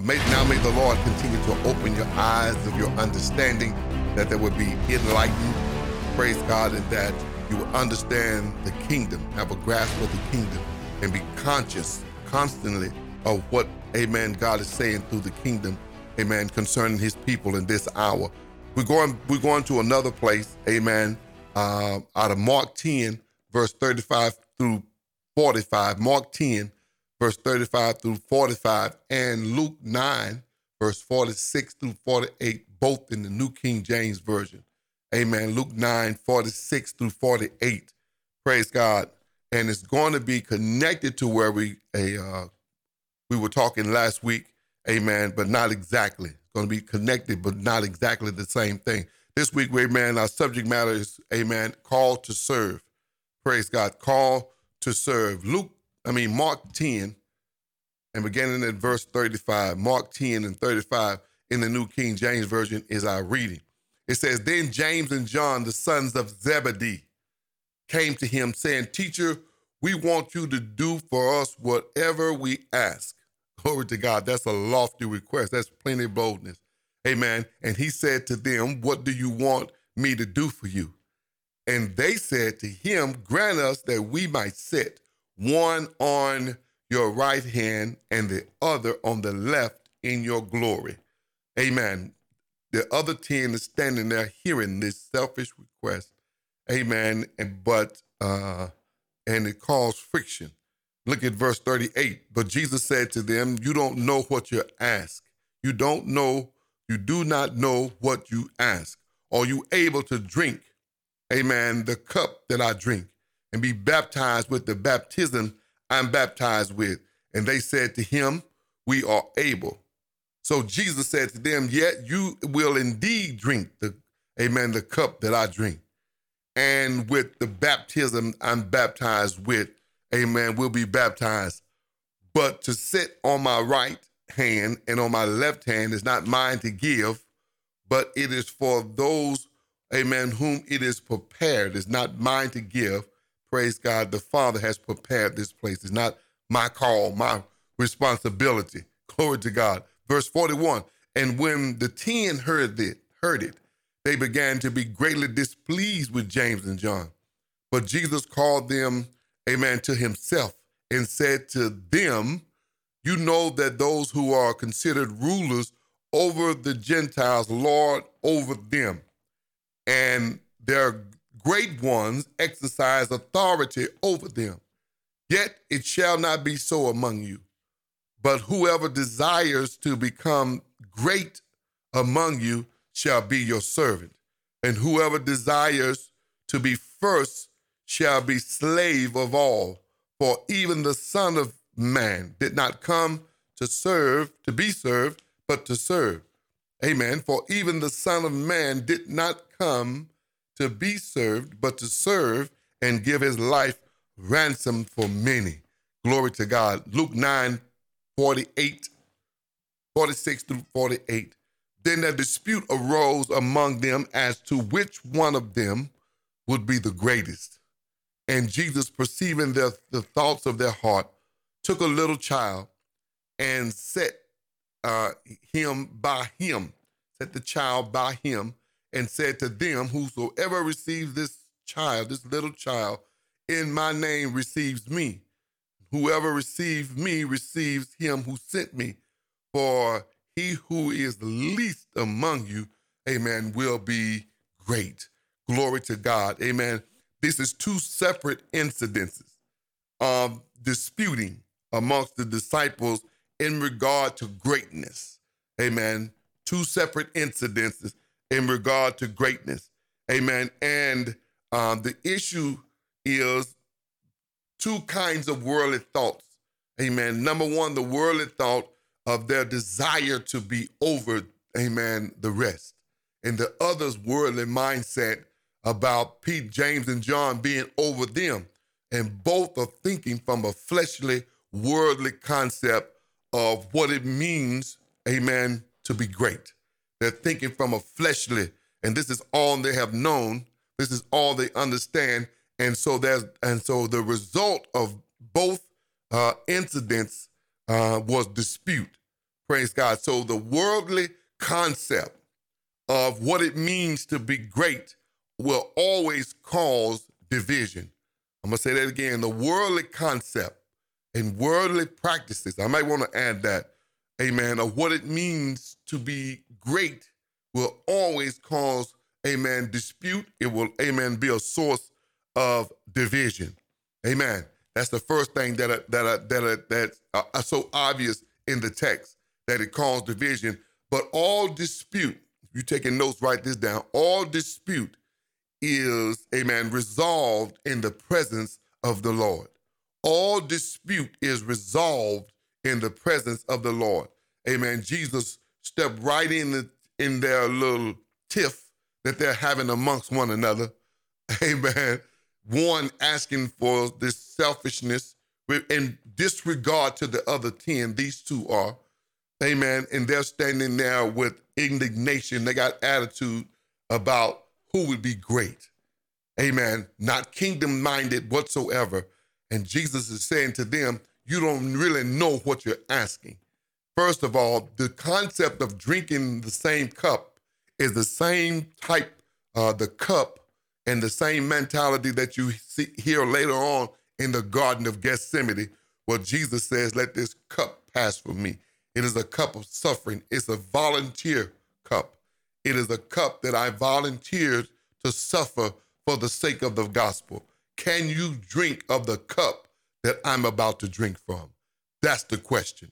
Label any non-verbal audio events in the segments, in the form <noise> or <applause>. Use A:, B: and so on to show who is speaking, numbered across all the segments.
A: May, now may the Lord continue to open your eyes of your understanding, that there would be enlightened, praise God, and that you will understand the kingdom, have a grasp of the kingdom, and be conscious constantly of what, amen, God is saying through the kingdom, amen, concerning his people in this hour. We're going, we're going to another place, amen, uh, out of Mark 10, verse 35 through 45. Mark 10, verse 35 through 45, and Luke 9, verse 46 through 48, both in the New King James Version. Amen. Luke 9, 46 through 48. Praise God. And it's going to be connected to where we a uh, we were talking last week. Amen. But not exactly. It's going to be connected, but not exactly the same thing. This week, amen, our subject matter is, amen, call to serve. Praise God. Call to serve. Luke I mean, Mark 10, and beginning at verse 35, Mark 10 and 35 in the New King James Version is our reading. It says, Then James and John, the sons of Zebedee, came to him, saying, Teacher, we want you to do for us whatever we ask. Glory to God. That's a lofty request. That's plenty of boldness. Amen. And he said to them, What do you want me to do for you? And they said to him, Grant us that we might sit one on your right hand and the other on the left in your glory. Amen. The other 10 is standing there hearing this selfish request. Amen. And but uh and it caused friction. Look at verse 38. But Jesus said to them, You don't know what you ask. You don't know, you do not know what you ask. Are you able to drink, amen, the cup that I drink? And be baptized with the baptism I'm baptized with. And they said to him, We are able. So Jesus said to them, Yet you will indeed drink the, amen, the cup that I drink. And with the baptism I'm baptized with, amen, will be baptized. But to sit on my right hand and on my left hand is not mine to give, but it is for those, amen, whom it is prepared. It's not mine to give, praise God, the Father has prepared this place. It's not my call, my responsibility. Glory to God. Verse 41. And when the ten heard it, heard it, they began to be greatly displeased with James and John. But Jesus called them, amen, to himself and said to them, You know that those who are considered rulers over the Gentiles lord over them, and their great ones exercise authority over them. Yet it shall not be so among you. But whoever desires to become great among you shall be your servant. And whoever desires to be first shall be slave of all. For even the Son of Man did not come to serve, to be served, but to serve. Amen. For even the Son of Man did not come to be served, but to serve and give his life ransom for many. Glory to God. Luke 9, 48, 46 through 48. Then a dispute arose among them as to which one of them would be the greatest. And Jesus, perceiving the, the thoughts of their heart, took a little child and set uh, him by him, set the child by him, and said to them, Whosoever receives this child, this little child, in my name receives me. Whoever receives me receives him who sent me. For he who is least among you, amen, will be great. Glory to God. Amen. This is two separate incidences of disputing amongst the disciples in regard to greatness. Amen. Two separate incidences in regard to greatness. Amen. And um, the issue is two kinds of worldly thoughts. Amen. Number one, the worldly thought of their desire to be over, amen, the rest. And the other's worldly mindset about Pete, James, and John being over them. And both are thinking from a fleshly, worldly concept of what it means, amen, to be great. They're thinking from a fleshly, and this is all they have known. This is all they understand. And so there's and so the result of both uh, incidents uh, was dispute. Praise God. So the worldly concept of what it means to be great will always cause division. I'm to say that again. The worldly concept and worldly practices, I might want to add that, amen, of what it means to be great will always cause, amen, dispute. It will, amen, be a source of division. Amen. That's the first thing that uh, that uh, that uh, that that's uh, so obvious in the text that it caused division. But all dispute, you're taking notes, write this down. All dispute is, amen, resolved in the presence of the Lord. All dispute is resolved in the presence of the Lord. Amen. Jesus stepped right in the, in their little tiff that they're having amongst one another. <laughs> Amen. One asking for this selfishness in disregard to the other 10. These two are. Amen. And they're standing there with indignation. They got attitude about who would be great. Amen. Not kingdom minded whatsoever. And Jesus is saying to them, You don't really know what you're asking. First of all, the concept of drinking the same cup is the same type, uh, the cup, and the same mentality that you see here later on in the Garden of Gethsemane, where Jesus says, Let this cup pass from me. It is a cup of suffering, it's a volunteer cup. It is a cup that I volunteered to suffer for the sake of the gospel. Can you drink of the cup that I'm about to drink from? That's the question.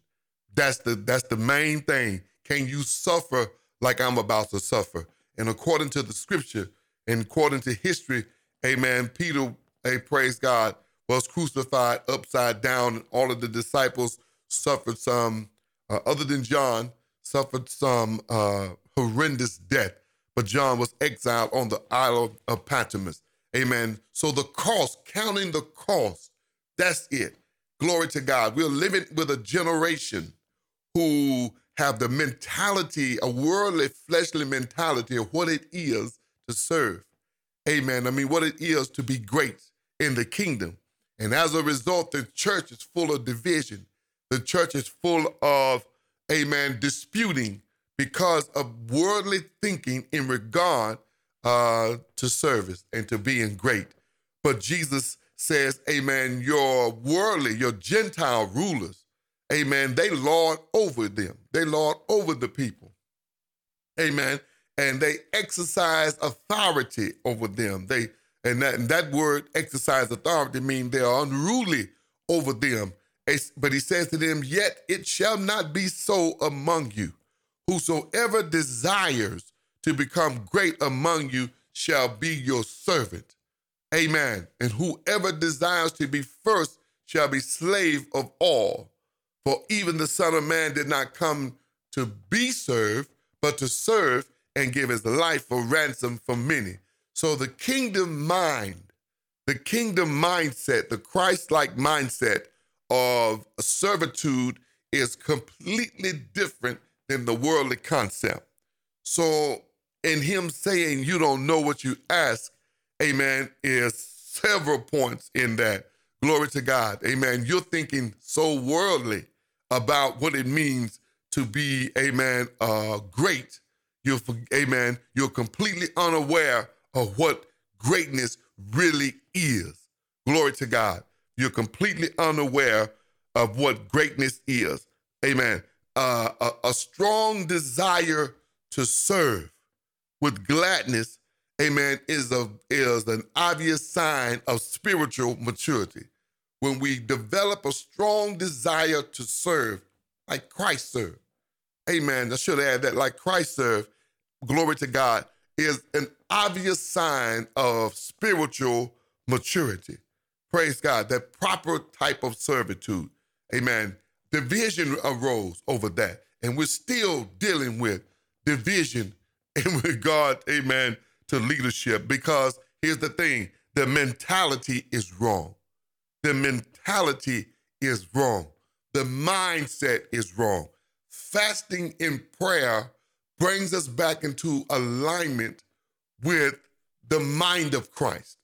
A: That's the that's the main thing. Can you suffer like I'm about to suffer? And according to the scripture and according to history, amen, Peter, hey, praise God, was crucified upside down, all of the disciples suffered some, uh, other than John, suffered some uh, horrendous death. But John was exiled on the Isle of Patmos. Amen. So the cost, counting the cost, that's it. Glory to God. We're living with a generation who have the mentality, a worldly, fleshly mentality of what it is to serve. Amen. I mean, what it is to be great in the kingdom. And as a result, the church is full of division. The church is full of, amen, disputing because of worldly thinking in regard uh, to service and to being great. But Jesus says, Amen, your worldly, your Gentile rulers, Amen, they lord over them. They lord over the people. Amen. And they exercise authority over them. They and that, and that word exercise authority means they are unruly over them. But he says to them, Yet it shall not be so among you. Whosoever desires to become great among you shall be your servant. Amen. And whoever desires to be first shall be slave of all. For even the Son of Man did not come to be served, but to serve and give his life for ransom for many. So the kingdom mind, the kingdom mindset, the Christ like mindset of servitude is completely different than the worldly concept. So, in him saying you don't know what you ask, amen, is several points in that. Glory to God. Amen. You're thinking so worldly about what it means to be, amen, uh, great. You're, amen, you're completely unaware of what greatness really is. Glory to God. You're completely unaware of what greatness is. Amen. Uh, a, a strong desire to serve with gladness, amen, is a is an obvious sign of spiritual maturity. When we develop a strong desire to serve, like Christ served, amen. I should add that, like Christ served, glory to God, is an obvious sign of spiritual maturity. Praise God, that proper type of servitude. Amen. Division arose over that. And we're still dealing with division <laughs> in regard, amen, to leadership because here's the thing the mentality is wrong. The mentality is wrong. The mindset is wrong. Fasting in prayer brings us back into alignment with the mind of Christ.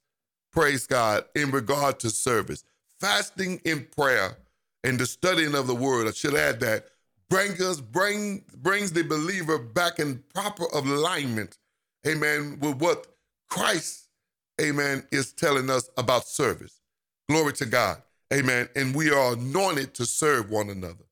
A: Praise God in regard to service. Fasting in prayer and the studying of the word, I should add that, bring us, bring, brings the believer back in proper alignment, amen, with what Christ, amen, is telling us about service. Glory to God. Amen. And we are anointed to serve one another.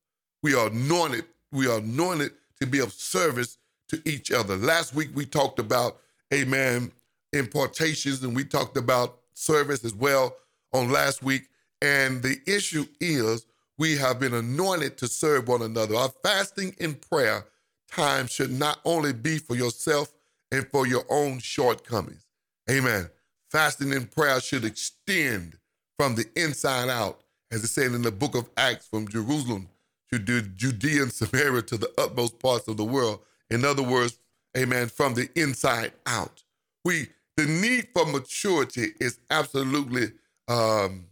A: We are anointed, we are anointed to be of service to each other. Last week we talked about, amen, importations and we talked about service as well on last week. And the issue is we have been anointed to serve one another. Our fasting and prayer time should not only be for yourself and for your own shortcomings. Amen. Fasting and prayer should extend from the inside out, as it said in the book of Acts, from Jerusalem to Judea and Samaria to the utmost parts of the world. In other words, amen, from the inside out. We the need for maturity is absolutely um,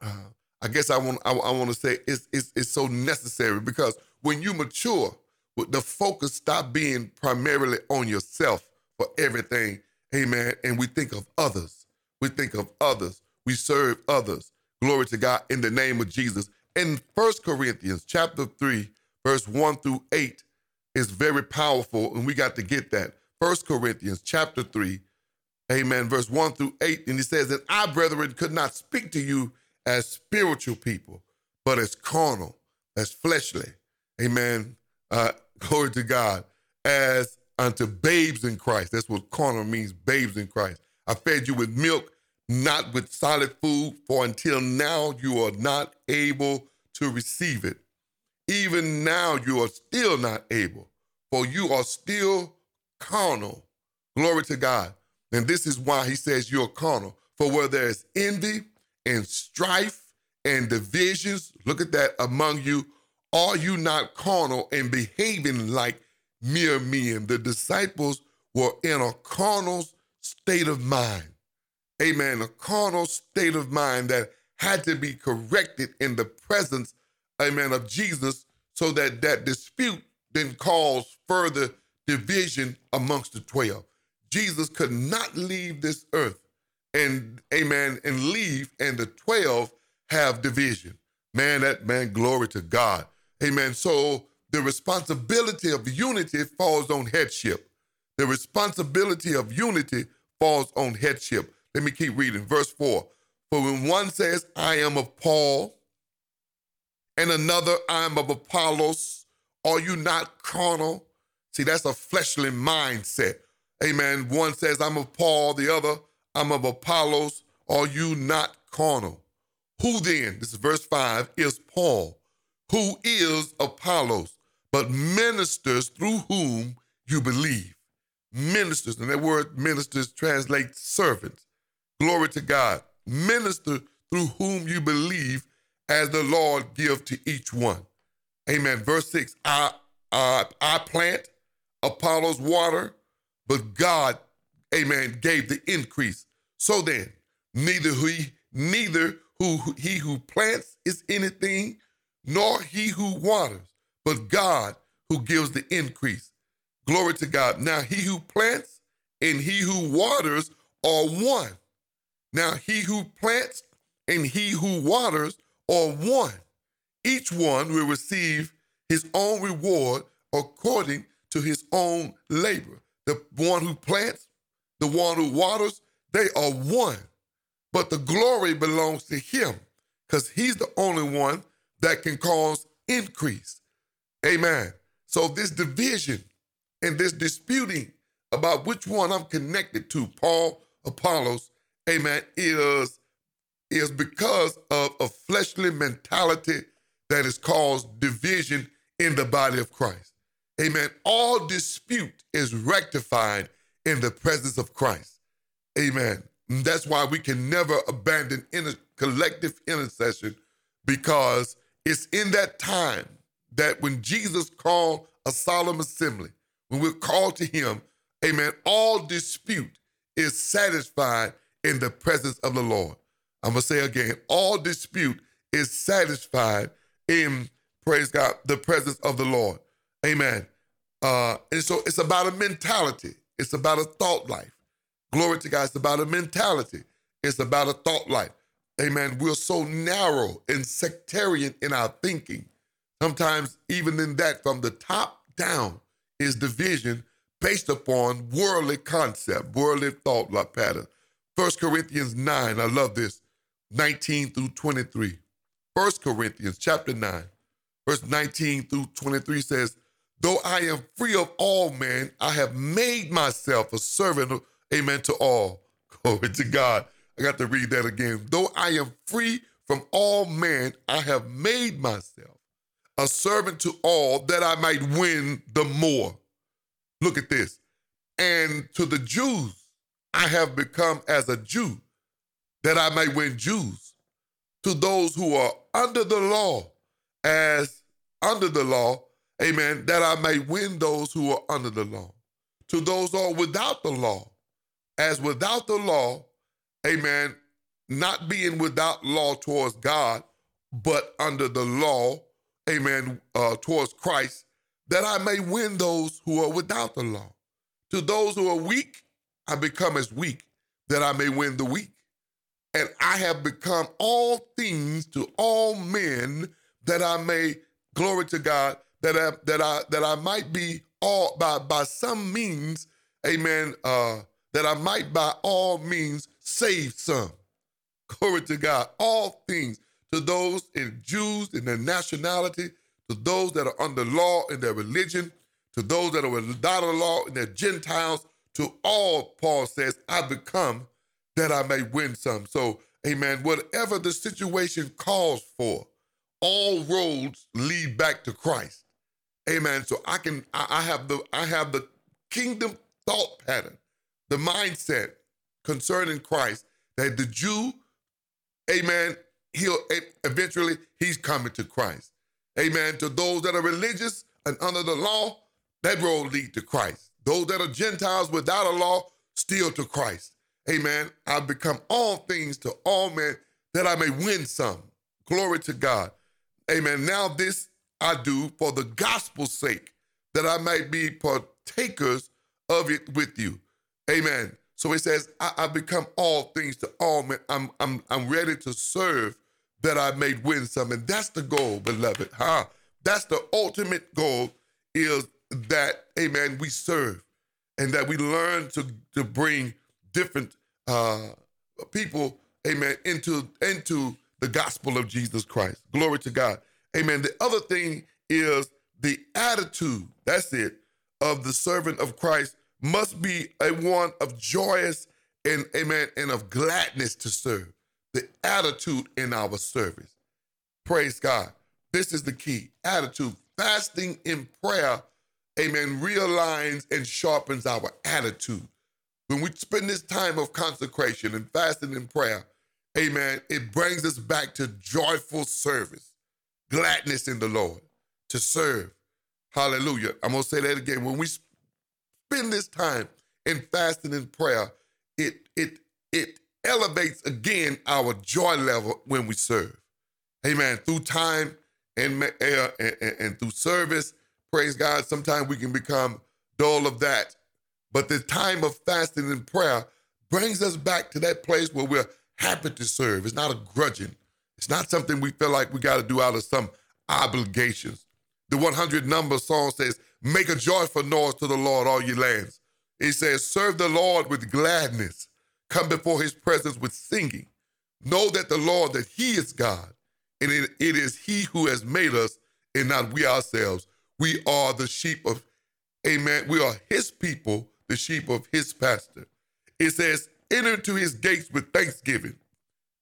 A: uh, I guess I want I, I want to say it's, it's it's so necessary because when you mature, the focus stop being primarily on yourself for everything, amen. And we think of others. We think of others. We serve others. Glory to God in the name of Jesus. In First Corinthians chapter 3, verse 1 through 8 is very powerful, and we got to get that. First Corinthians chapter 3, amen, verse 1 through 8. And he says that I, brethren, could not speak to you as spiritual people, but as carnal, as fleshly. Amen. Uh, <laughs> glory to God. As unto babes in Christ. That's what carnal means, babes in Christ. I fed you with milk, not with solid food, for until now you are not able to receive it. Even now you are still not able, for you are still carnal. Glory to God. And this is why he says you're carnal. For where there is envy and strife and divisions, look at that among you, are you not carnal and behaving like mere men? The disciples were in a carnal state of mind. Amen. A carnal state of mind that had to be corrected in the presence, amen, of Jesus so that that dispute didn't cause further division amongst the 12. Jesus could not leave this earth and amen and leave and the 12 have division. Man, that man, glory to God. Amen. So the responsibility of unity falls on headship. The responsibility of unity falls on headship. Let me keep reading. Verse 4. For when one says, I am of Paul, and another, I am of Apollos, are you not carnal? See, that's a fleshly mindset. Amen. One says, I'm of Paul, the other, I'm of Apollos. Are you not carnal? Who then, this is verse 5, is Paul? Who is Apollos? But ministers through whom you believe. Ministers, and that word ministers translates servants. Glory to God. Minister through whom you believe as the Lord give to each one. Amen. Verse 6 I, I, I plant, Apollos water, but God, amen, gave the increase. So then, neither he, neither who he who plants is anything, nor he who waters, but God who gives the increase. Glory to God. Now he who plants and he who waters are one. Now he who plants and he who waters are one. Each one will receive his own reward according to his own labor. The one who plants, the one who waters, they are one. But the glory belongs to him because he's the only one that can cause increase. Amen. So this division and this disputing about which one I'm connected to, Paul, Apollos, amen, is, is because of a fleshly mentality that has caused division in the body of Christ. Amen. All dispute is rectified in the presence of Christ. Amen. And that's why we can never abandon inter- collective intercession because it's in that time that when Jesus called a solemn assembly, when we're called to him, amen, all dispute is satisfied in the presence of the Lord. I'm going to say again, all dispute is satisfied in, praise God, the presence of the Lord. Amen. Uh, and so it's about a mentality. It's about a thought life. Glory to God. It's about a mentality. It's about a thought life. Amen. We're so narrow and sectarian in our thinking. Sometimes, even in that, from the top down, is division based upon worldly concept, worldly thought like pattern. First Corinthians 9, I love this, 19 through 23. First Corinthians chapter 9, verse 19 through 23 says, Though I am free of all men, I have made myself a servant, amen, to all. <laughs> Glory to God. I got to read that again. Though I am free from all men, I have made myself a servant to all that I might win the more. Look at this. And to the Jews, I have become as a Jew that I may win Jews. To those who are under the law, as under the law, amen, that I may win those who are under the law. To those who are without the law, as without the law, amen, not being without law towards God, but under the law, amen, uh, towards Christ, that I may win those who are without the law. To those who are weak, I become as weak, that I may win the weak. And I have become all things to all men, that I may, glory to God, that I, that I that I might be all by by some means, amen, uh, that I might by all means save some. Glory to God. All things to those in Jews in their nationality, to those that are under law in their religion, to those that are without a law in their Gentiles, to all, Paul says, I become that I may win some. So, amen, whatever the situation calls for, all roads lead back to Christ. Amen. So I can I have the I have the kingdom thought pattern, the mindset concerning Christ that the Jew, amen, he'll eh, eventually he's coming to Christ. Amen. To those that are religious and under the law, that road lead to Christ. Those that are Gentiles without a law, still to Christ. Amen. I've become all things to all men that I may win some. Glory to God. Amen. Now this I do for the gospel's sake, that I might be partakers of it with you. Amen. So he says, I, I become all things to all men. I'm, I'm, I'm ready to serve that I may win some. And that's the goal, beloved. Huh? That's the ultimate goal is that, amen, we serve and that we learn to, to bring different uh, people, amen, into, into the gospel of Jesus Christ. Glory to God. Amen. The other thing is the attitude, that's it, of the servant of Christ must be a one of joyous and amen and of gladness to serve. The attitude in our service. Praise God. This is the key. Attitude. Fasting in prayer, amen, realigns and sharpens our attitude. When we spend this time of consecration and fasting in prayer, amen, it brings us back to joyful service gladness in the Lord to serve. Hallelujah. I'm going to say that again. When we spend this time in fasting and prayer, it it it elevates again our joy level when we serve. Amen. Through time and, uh, eh, and, eh, eh, and through service, praise God, sometimes we can become dull of that. But the time of fasting and prayer brings us back to that place where we're happy to serve. It's not a grudging. It's not something we feel like we got to do out of some obligations. The 100 number song says, Make a joyful noise to the Lord, all ye lands. It says, Serve the Lord with gladness. Come before his presence with singing. Know that the Lord, that he is God, and it, it is he who has made us and not we ourselves. We are the sheep of, amen. We are his people, the sheep of his pastor. It says, Enter into his gates with thanksgiving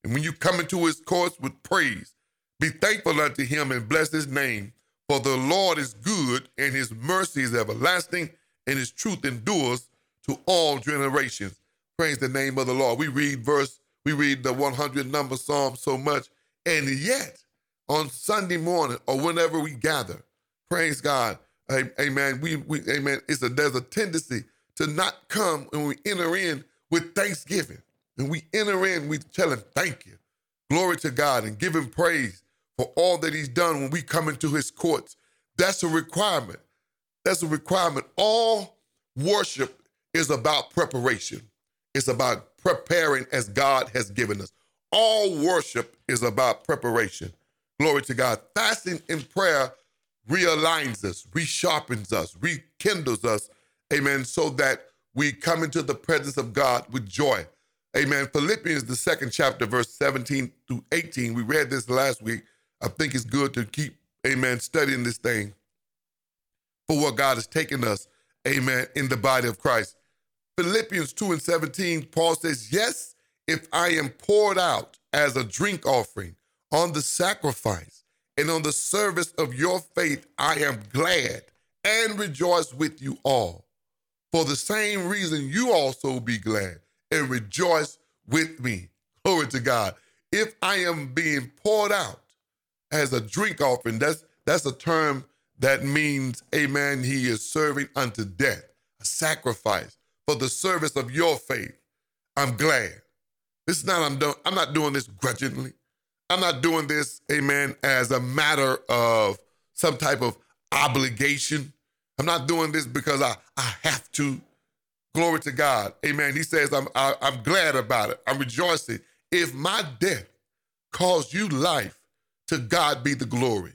A: and when you come into his courts with praise, be thankful unto him and bless his name. For the Lord is good, and his mercy is everlasting, and his truth endures to all generations. Praise the name of the Lord. We read verse, we read the 100 number psalm so much, and yet on Sunday morning or whenever we gather, praise God, amen. We, we amen. It's a there's a tendency to not come when we enter in with thanksgiving. And we enter in, we tell him, thank you. Glory to God and give him praise for all that he's done when we come into his courts. That's a requirement. That's a requirement. All worship is about preparation. It's about preparing as God has given us. All worship is about preparation. Glory to God. Fasting and prayer realigns us, resharpens us, rekindles us, amen, so that we come into the presence of God with joy. Amen. Philippians, the second chapter, verse 17 through 18. We read this last week. I think it's good to keep, amen, studying this thing for what God has taken us, amen, in the body of Christ. Philippians 2 and 17, Paul says, Yes, if I am poured out as a drink offering on the sacrifice and on the service of your faith, I am glad and rejoice with you all. For the same reason, you also be glad and rejoice with me. Glory to God. If I am being poured out as a drink offering, that's that's a term that means, amen, he is serving unto death, a sacrifice for the service of your faith. I'm glad. This is not I'm doing, I'm not doing this grudgingly. I'm not doing this, amen, as a matter of some type of obligation. I'm not doing this because I, I have to. Glory to God. Amen. He says, I'm, I, am i am glad about it. I'm rejoicing. If my death caused you life, to God be the glory.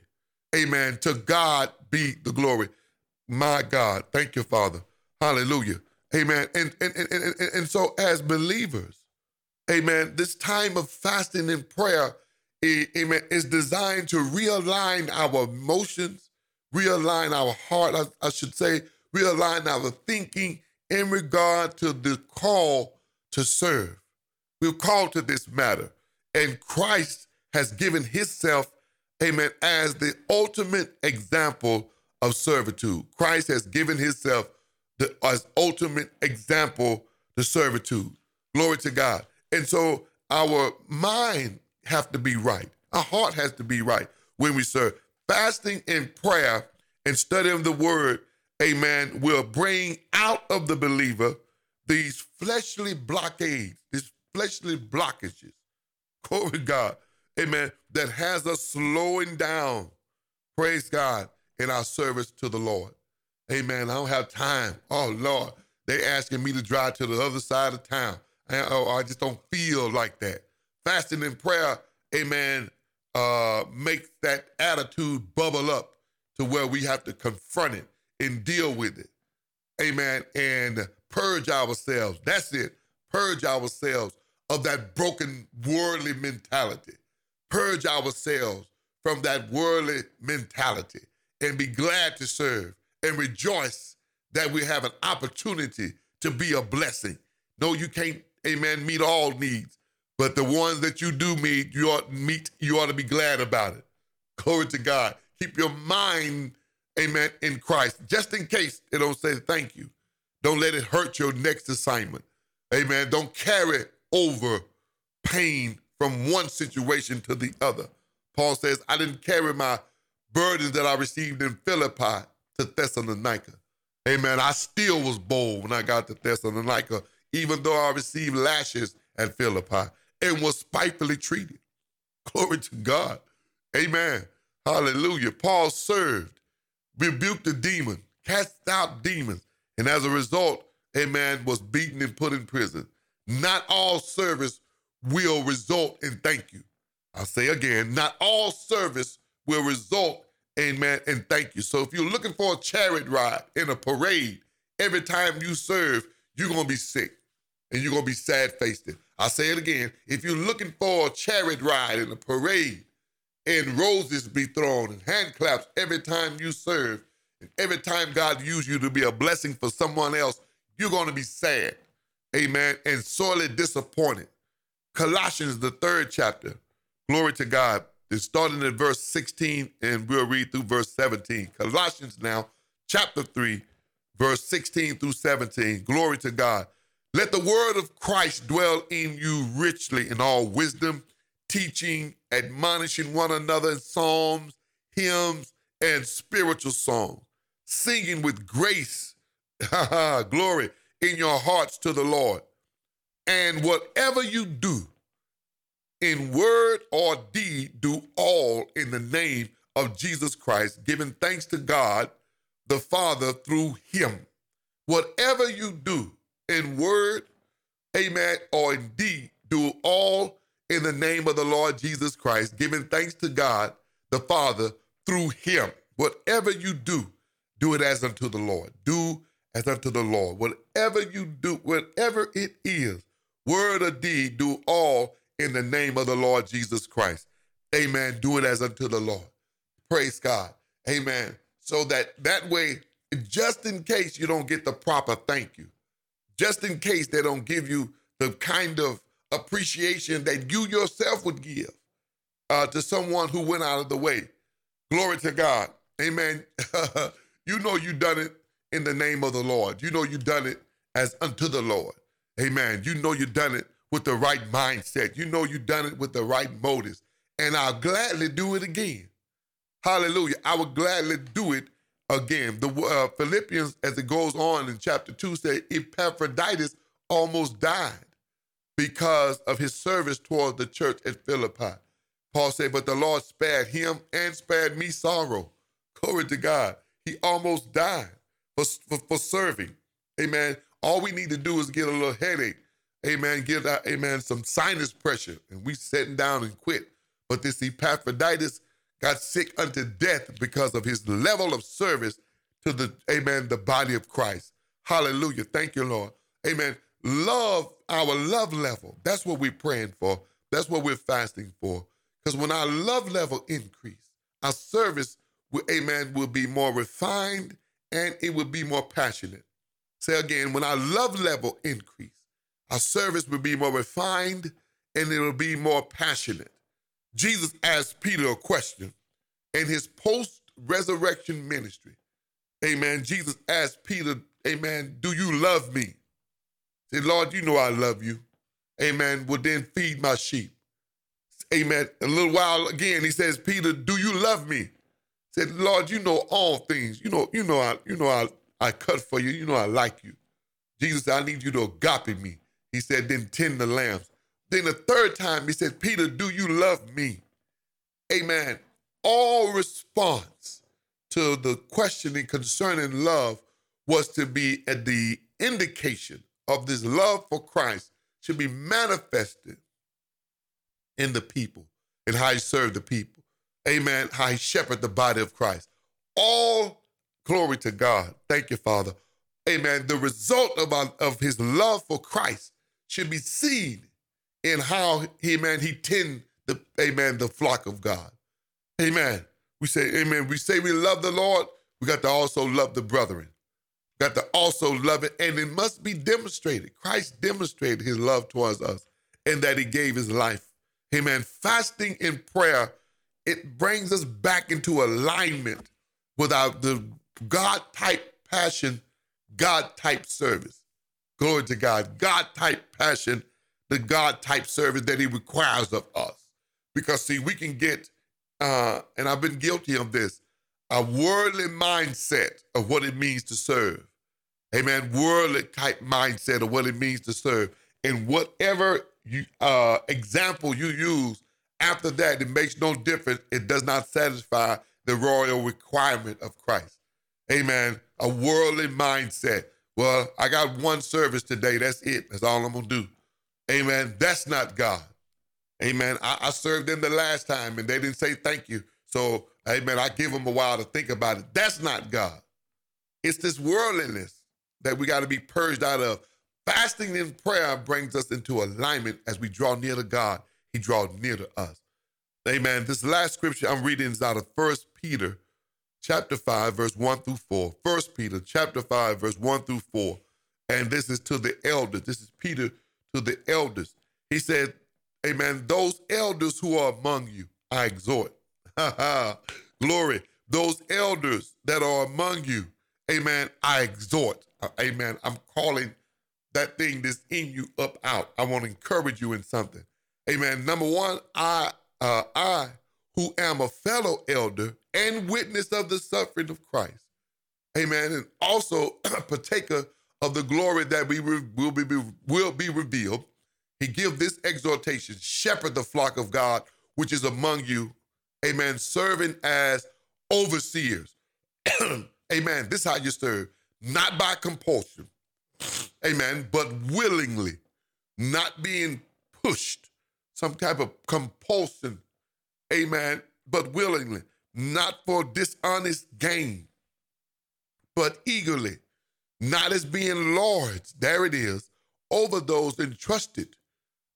A: Amen. To God be the glory. My God. Thank you, Father. Hallelujah. Amen. And, and, and, and, and so, as believers, amen, this time of fasting and prayer, amen, is designed to realign our emotions, realign our heart, I, I should say, realign our thinking in regard to the call to serve. We're called to this matter. And Christ has given himself, amen, as the ultimate example of servitude. Christ has given himself the, as ultimate example to servitude. Glory to God. And so our mind have to be right. Our heart has to be right when we serve. Fasting and prayer and studying the word amen, will bring out of the believer these fleshly blockades, these fleshly blockages, <laughs> glory God, amen, that has us slowing down, praise God, in our service to the Lord. Amen. I don't have time. Oh, Lord, they asking me to drive to the other side of town. Oh, I just don't feel like that. Fasting and prayer, amen, uh, makes that attitude bubble up to where we have to confront it and deal with it. Amen. And purge ourselves. That's it. Purge ourselves of that broken worldly mentality. Purge ourselves from that worldly mentality and be glad to serve and rejoice that we have an opportunity to be a blessing. No, you can't, amen, meet all needs, but the ones that you do meet, you ought meet, you ought to be glad about it. Glory to God. Keep your mind amen, in Christ, just in case it don't say thank you. Don't let it hurt your next assignment. Amen. Don't carry over pain from one situation to the other. Paul says, I didn't carry my burdens that I received in Philippi to Thessalonica. Amen. I still was bold when I got to Thessalonica, even though I received lashes at Philippi and was spitefully treated. Glory to God. Amen. Hallelujah. Paul served rebuked the demon, cast out demons, and as a result, a man was beaten and put in prison. Not all service will result in thank you. I'll say again, not all service will result, amen, And thank you. So if you're looking for a chariot ride in a parade, every time you serve, you're gonna be sick and you're gonna be sad faced. I'll say it again. If you're looking for a chariot ride in a parade, and roses be thrown and hand claps every time you serve. And every time God uses you to be a blessing for someone else, you're going to be sad. Amen. And sorely disappointed. Colossians, the third chapter. Glory to God. It's starting at verse 16, and we'll read through verse 17. Colossians now, chapter 3, verse 16 through 17. Glory to God. Let the word of Christ dwell in you richly in all wisdom teaching, admonishing one another in psalms, hymns, and spiritual songs, singing with grace, <laughs> glory, in your hearts to the Lord. And whatever you do, in word or deed, do all in the name of Jesus Christ, giving thanks to God the Father through him. Whatever you do in word, amen, or in deed, do all in the name of the Lord Jesus Christ, giving thanks to God the Father through him. Whatever you do, do it as unto the Lord. Do as unto the Lord. Whatever you do, whatever it is, word or deed, do all in the name of the Lord Jesus Christ. Amen. Do it as unto the Lord. Praise God. Amen. So that that way, just in case you don't get the proper thank you, just in case they don't give you the kind of appreciation that you yourself would give uh, to someone who went out of the way. Glory to God. Amen. <laughs> you know you done it in the name of the Lord. You know you done it as unto the Lord. Amen. You know you done it with the right mindset. You know you done it with the right motives. And I'll gladly do it again. Hallelujah. I will gladly do it again. The uh, Philippians, as it goes on in chapter 2, say Epaphroditus almost died because of his service toward the church at Philippi. Paul said, But the Lord spared him and spared me sorrow. Glory to God. He almost died for, for, for serving. Amen. All we need to do is get a little headache. Amen. give uh, amen, some sinus pressure. And we sitting down and quit. But this Epaphroditus got sick unto death because of his level of service to the, amen, the body of Christ. Hallelujah. Thank you, Lord. Amen. Love, our love level. That's what we're praying for. That's what we're fasting for. Because when our love level increase, our service, amen, will be more refined and it will be more passionate. Say again, when our love level increase, our service will be more refined and it will be more passionate. Jesus asked Peter a question in his post resurrection ministry. Amen. Jesus asked Peter, Amen, do you love me? Say, Lord, you know I love you. Amen. Well, then feed my sheep. Amen. A little while again, he says, Peter, do you love me? Said, Lord, you know all things. You know, you know, I, you know, I, I cut for you. You know, I like you. Jesus said, I need you to agape me. He said, then tend the lambs. Then the third time he said, Peter, do you love me? Amen. All response to the questioning concerning love was to be at the indication of this love for Christ should be manifested in the people and how he served the people. Amen. How he shepherded the body of Christ. All glory to God. Thank you, Father. Amen. The result of, our, of his love for Christ should be seen in how he, man, he tend the, amen, the flock of God. Amen. We say, amen. We say we love the Lord. We got to also love the brethren. We Got to also love it. And it must be demonstrated. Christ demonstrated his love towards us and that he gave his life. Amen. Fasting and prayer, it brings us back into alignment with our the God type passion, God type service. Glory to God. God type passion, the God type service that He requires of us. Because, see, we can get, uh, and I've been guilty of this, a worldly mindset of what it means to serve. Amen. Worldly type mindset of what it means to serve. And whatever you, uh, example you use after that, it makes no difference. It does not satisfy the royal requirement of Christ. Amen. A worldly mindset. Well, I got one service today. That's it. That's all I'm going to do. Amen. That's not God. Amen. I, I, served them the last time and they didn't say thank you. So, amen, I give them a while to think about it. That's not God. It's this worldliness that we got to be purged out of. Fasting and prayer brings us into alignment as we draw near to God. He draws near to us. Amen. This last scripture I'm reading is out of First Peter chapter 5, verse 1 through 4. First Peter chapter 5, verse 1 through 4. And this is to the elders. This is Peter to the elders. He said, Amen. Those elders who are among you, I exhort. <laughs> Glory. Those elders that are among you, amen, I exhort. Uh, amen. I'm calling that thing that's in you up out. I want to encourage you in something. Amen. Number one, I, uh, I who am a fellow elder and witness of the suffering of Christ. Amen. And also <clears throat> partaker of the glory that we will be, will be revealed. He give this exhortation, shepherd the flock of God, which is among you. Amen. Serving as overseers. <clears throat> Amen. This is how you serve. Not by compulsion. Amen. But willingly. Not being pushed. Some type of compulsion. Amen. But willingly not for dishonest gain, but eagerly, not as being lords, there it is, over those entrusted,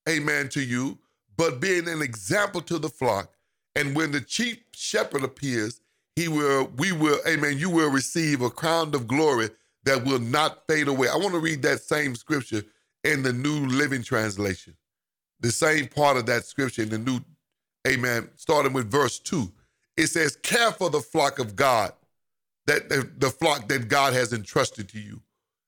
A: amen, to you, but being an example to the flock. And when the chief shepherd appears, he will, we will, amen, you will receive a crown of glory that will not fade away. I want to read that same scripture in the New Living Translation. The same part of that scripture in the New, amen, starting with verse 2. It says, Care for the flock of God, that the, flock that God has entrusted to you.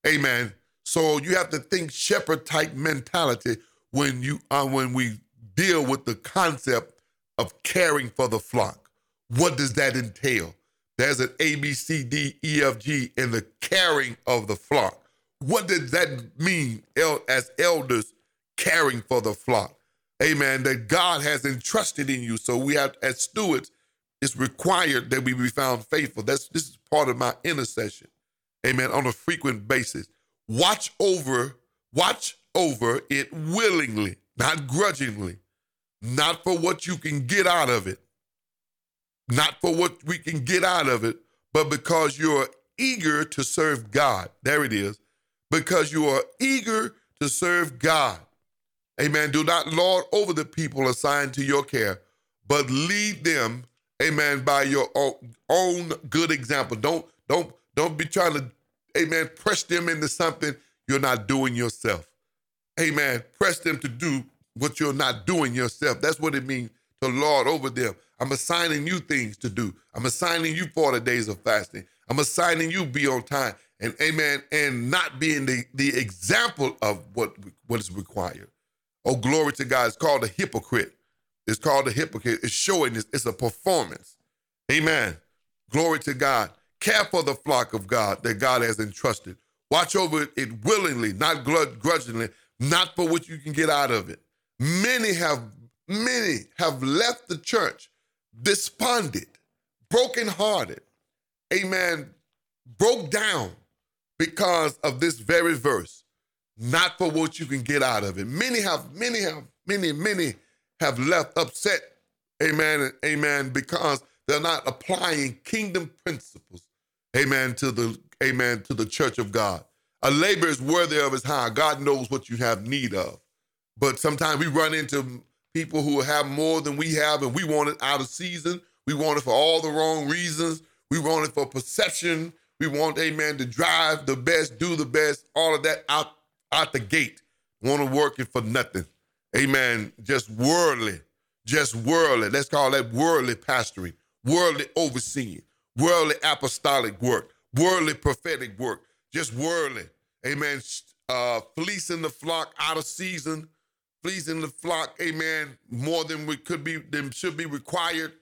A: Amen. So you have to think shepherd type mentality when you uh, when we deal with the concept of caring for the flock. What does that entail? There's an A, B, C, D, E, F, G in the caring of the flock. What does that mean as elders caring for the flock? Amen. That God has entrusted in you. So we have, as stewards, it's required that we be found faithful. That's this is part of my intercession. Amen. On a frequent basis. Watch over, watch over it willingly, not grudgingly, not for what you can get out of it, not for what we can get out of it, but because you're eager to serve God. There it is. Because you are eager to serve God. Amen. Do not lord over the people assigned to your care, but lead them, amen, by your own good example. Don't don't don't be trying to, amen, press them into something you're not doing yourself. Amen. Press them to do what you're not doing yourself. That's what it means to lord over them. I'm assigning you things to do. I'm assigning you 40 days of fasting. I'm assigning you be on time. And amen. And not being the, the example of what, what is required. Oh, glory to God. It's called a hypocrite. It's called a hypocrite. It's showing this. It's a performance. Amen. Glory to God. Care for the flock of God that God has entrusted. Watch over it willingly, not grudgingly, not for what you can get out of it. Many have many have left the church despondent, brokenhearted, amen, broke down because of this very verse, not for what you can get out of it. Many have, many have, many, many have left upset, amen, amen, because they're not applying kingdom principles, amen, to the, amen, to the church of God. A labor is worthy of his hire. God knows what you have need of. But sometimes we run into people who have more than we have, and we want it out of season. We want it for all the wrong reasons. We want it for perception. We want, amen, to drive the best, do the best, all of that out, out the gate. Want to work it for nothing. Amen. Just worldly, just worldly. Let's call that worldly pastoring, worldly overseeing, worldly apostolic work, worldly prophetic work, just worldly. Amen. Uh, fleecing the flock out of season, fleecing the flock, amen, more than we could be, than should be required.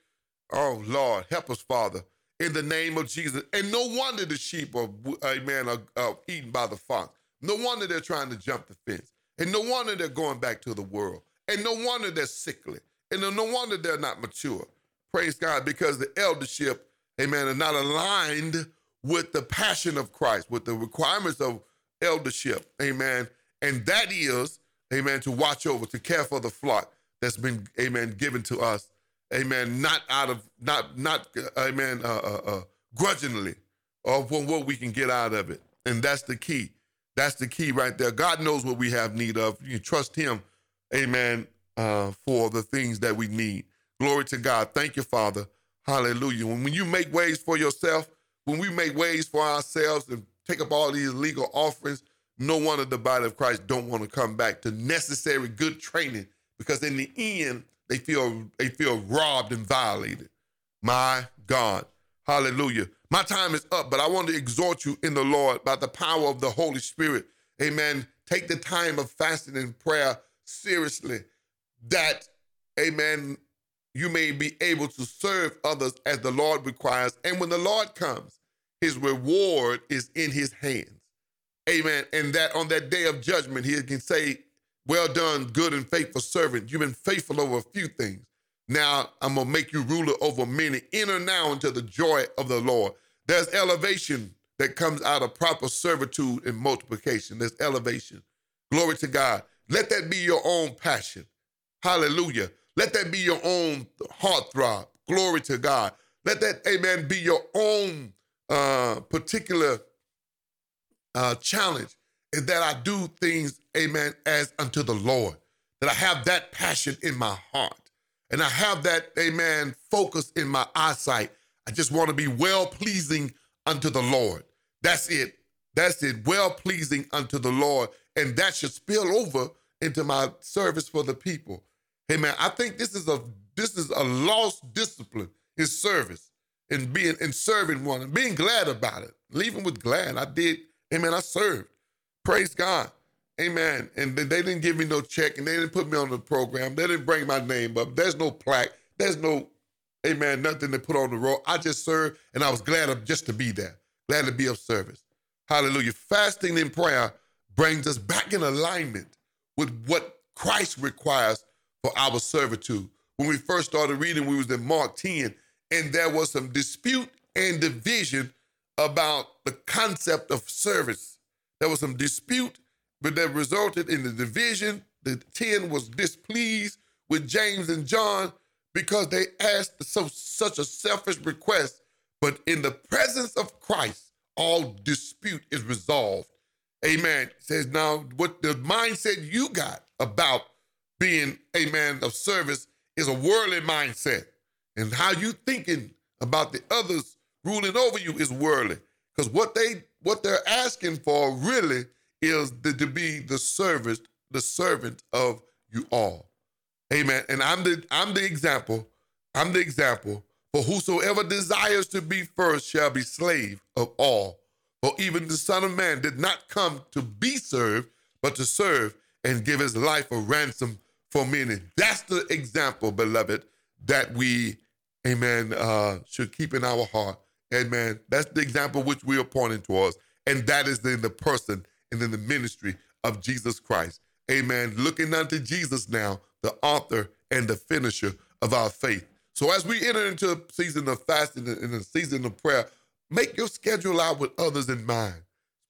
A: Oh, Lord, help us, Father, in the name of Jesus. And no wonder the sheep are, amen, are, are eaten by the fox. No wonder they're trying to jump the fence. And no wonder they're going back to the world. And no wonder they're sickly. And no wonder they're not mature. Praise God, because the eldership, amen, are not aligned with the passion of Christ, with the requirements of eldership, amen. And that is amen, to watch over, to care for the flock that's been, amen, given to us, amen, not out of, not, not, uh, amen, uh, uh, uh, grudgingly, or from what we can get out of it. And that's the key. That's the key right there. God knows what we have need of. You trust Him, amen, uh, for the things that we need. Glory to God. Thank you, Father. Hallelujah. When, when you make ways for yourself, when we make ways for ourselves and take up all these legal offerings, no one of the body of Christ don't want to come back to necessary good training because in the end they feel they feel robbed and violated. My God. Hallelujah. My time is up, but I want to exhort you in the Lord by the power of the Holy Spirit. Amen. Take the time of fasting and prayer seriously that, amen, you may be able to serve others as the Lord requires. And when the Lord comes, his reward is in his hands. Amen. And that on that day of judgment, he can say, Well done, good and faithful servant. You've been faithful over a few things. Now I'm going to make you ruler over many. Enter now into the joy of the Lord. There's elevation that comes out of proper servitude and multiplication. There's elevation. Glory to God. Let that be your own passion. Hallelujah. Let that be your own heartthrob. Glory to God. Let that, amen, be your own uh, particular uh, challenge is that I do things, amen, as unto the Lord. That I have that passion in my heart. And I have that, amen, focus in my eyesight. I just want to be well pleasing unto the Lord. That's it. That's it. Well pleasing unto the Lord. And that should spill over into my service for the people. Hey man, I think this is a this is a lost discipline in service and being in serving one and being glad about it. Leaving with glad. I did, amen. I served. Praise God. Amen. And they didn't give me no check and they didn't put me on the program. They didn't bring my name up. There's no plaque. There's no, amen, nothing to put on the roll. I just served and I was glad of just to be there. Glad to be of service. Hallelujah. Fasting and prayer brings us back in alignment with what Christ requires for our servitude. When we first started reading, we was in Mark 10, and there was some dispute and division about the concept of service. There was some dispute, but that resulted in the division. The 10 was displeased with James and John because they asked so, such a selfish request. But in the presence of Christ, all dispute is resolved. Amen. It says now what the mindset you got about being a man of service is a worldly mindset. And how you thinking about the others ruling over you is worldly. Because what they what they're asking for really is the, to be the servant, the servant of you all. Amen. And I'm the I'm the example. I'm the example. For whosoever desires to be first shall be slave of all. For even the Son of Man did not come to be served, but to serve and give his life a ransom for many. That's the example, beloved, that we, amen, uh, should keep in our heart. Amen. That's the example which we are pointing towards. And that is in the person and in the ministry of Jesus Christ. Amen. Looking unto Jesus now, the author and the finisher of our faith. So as we enter into a season of fasting and a season of prayer, make your schedule out with others in mind.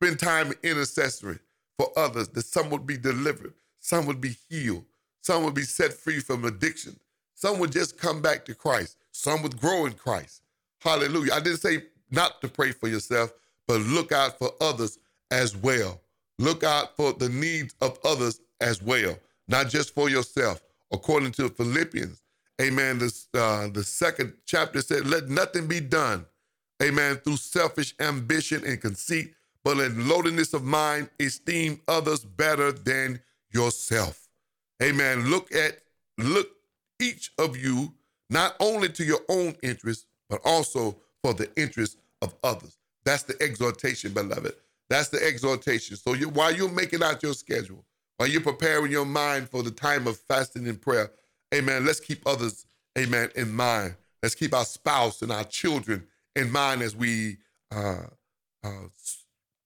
A: Spend time in intercessory for others that some would be delivered, some would be healed, some would be set free from addiction, some would just come back to Christ, some would grow in Christ. Hallelujah. I didn't say not to pray for yourself, but look out for others as well. Look out for the needs of others as well, not just for yourself. According to Philippians, amen, uh, the second chapter said, Let nothing be done, amen, through selfish ambition and conceit, but in lowliness of mind, esteem others better than yourself. Amen. Look at, look each of you, not only to your own interest, but also for the interest of others. That's the exhortation, beloved. That's the exhortation. So you, while you're making out your schedule, while you're preparing your mind for the time of fasting and prayer, amen, let's keep others, amen, in mind. Let's keep our spouse and our children in mind as we uh, uh,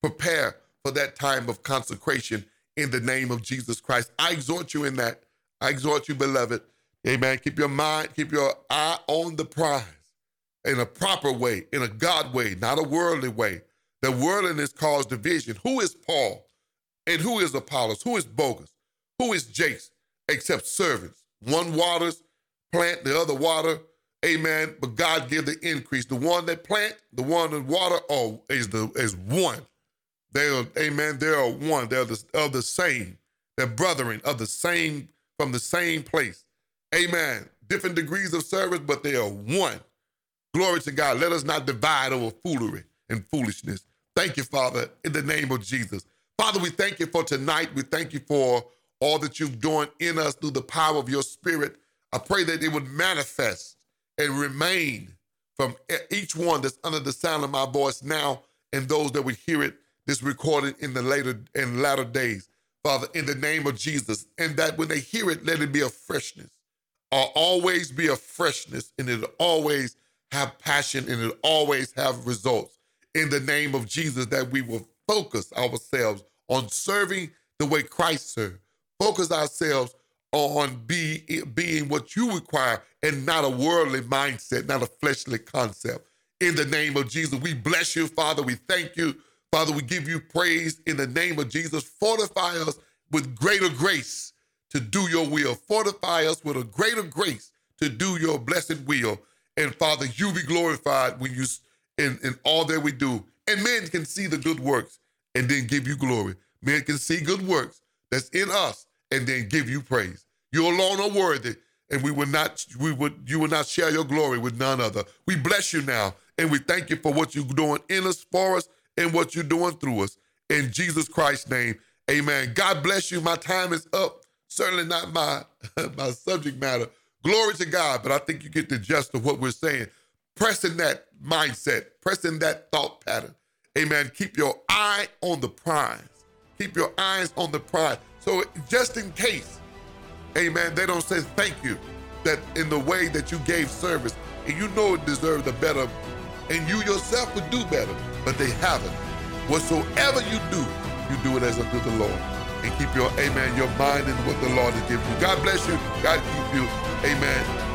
A: prepare for that time of consecration in the name of Jesus Christ. I exhort you in that. I exhort you, beloved. Amen. Keep your mind, keep your eye on the prize in a proper way, in a God way, not a worldly way. The worldliness caused division. Who is Paul? And who is Apollos? Who is bogus? Who is Jace? Except servants. One waters, plant, the other water. Amen. But God give the increase. The one that plant, the one that water, oh, is the is one. They are, amen, they are one. They're the, of the same. They're brethren of the same, from the same place. Amen. Different degrees of service, but they are one. Glory to God. Let us not divide over foolery and foolishness. Thank you, Father, in the name of Jesus. Father, we thank you for tonight. We thank you for all that you've done in us through the power of your spirit. I pray that it would manifest and remain from each one that's under the sound of my voice now and those that would hear it this recording in the later and latter days, Father, in the name of Jesus, and that when they hear it, let it be a freshness, or always be a freshness, and it'll always have passion and it'll always have results. In the name of Jesus, that we will focus ourselves on serving the way Christ served. Focus ourselves on be, being what you require and not a worldly mindset, not a fleshly concept. In the name of Jesus, we bless you, Father. We thank you Father, we give you praise in the name of Jesus. Fortify us with greater grace to do your will. Fortify us with a greater grace to do your blessed will. And Father, you be glorified when you in, in all that we do. And men can see the good works and then give you glory. Men can see good works that's in us and then give you praise. You alone are worthy, and we will not we would you will not share your glory with none other. We bless you now, and we thank you for what you're doing in us, for us, and what you're doing through us. In Jesus Christ's name, Amen. God bless you. My time is up. Certainly not my <laughs> my subject matter. Glory to God, but I think you get the gist of what we're saying. Pressing that mindset, pressing that thought pattern. Amen. Keep your eye on the prize. Keep your eyes on the prize. So just in case, amen, they don't say thank you that in the way that you gave service and you know it deserved a better, and you yourself would do better, but they haven't. Whatsoever you do, you do it as unto the Lord. And keep your, amen, your mind in what the Lord has given you. God bless you. God keep you. Amen.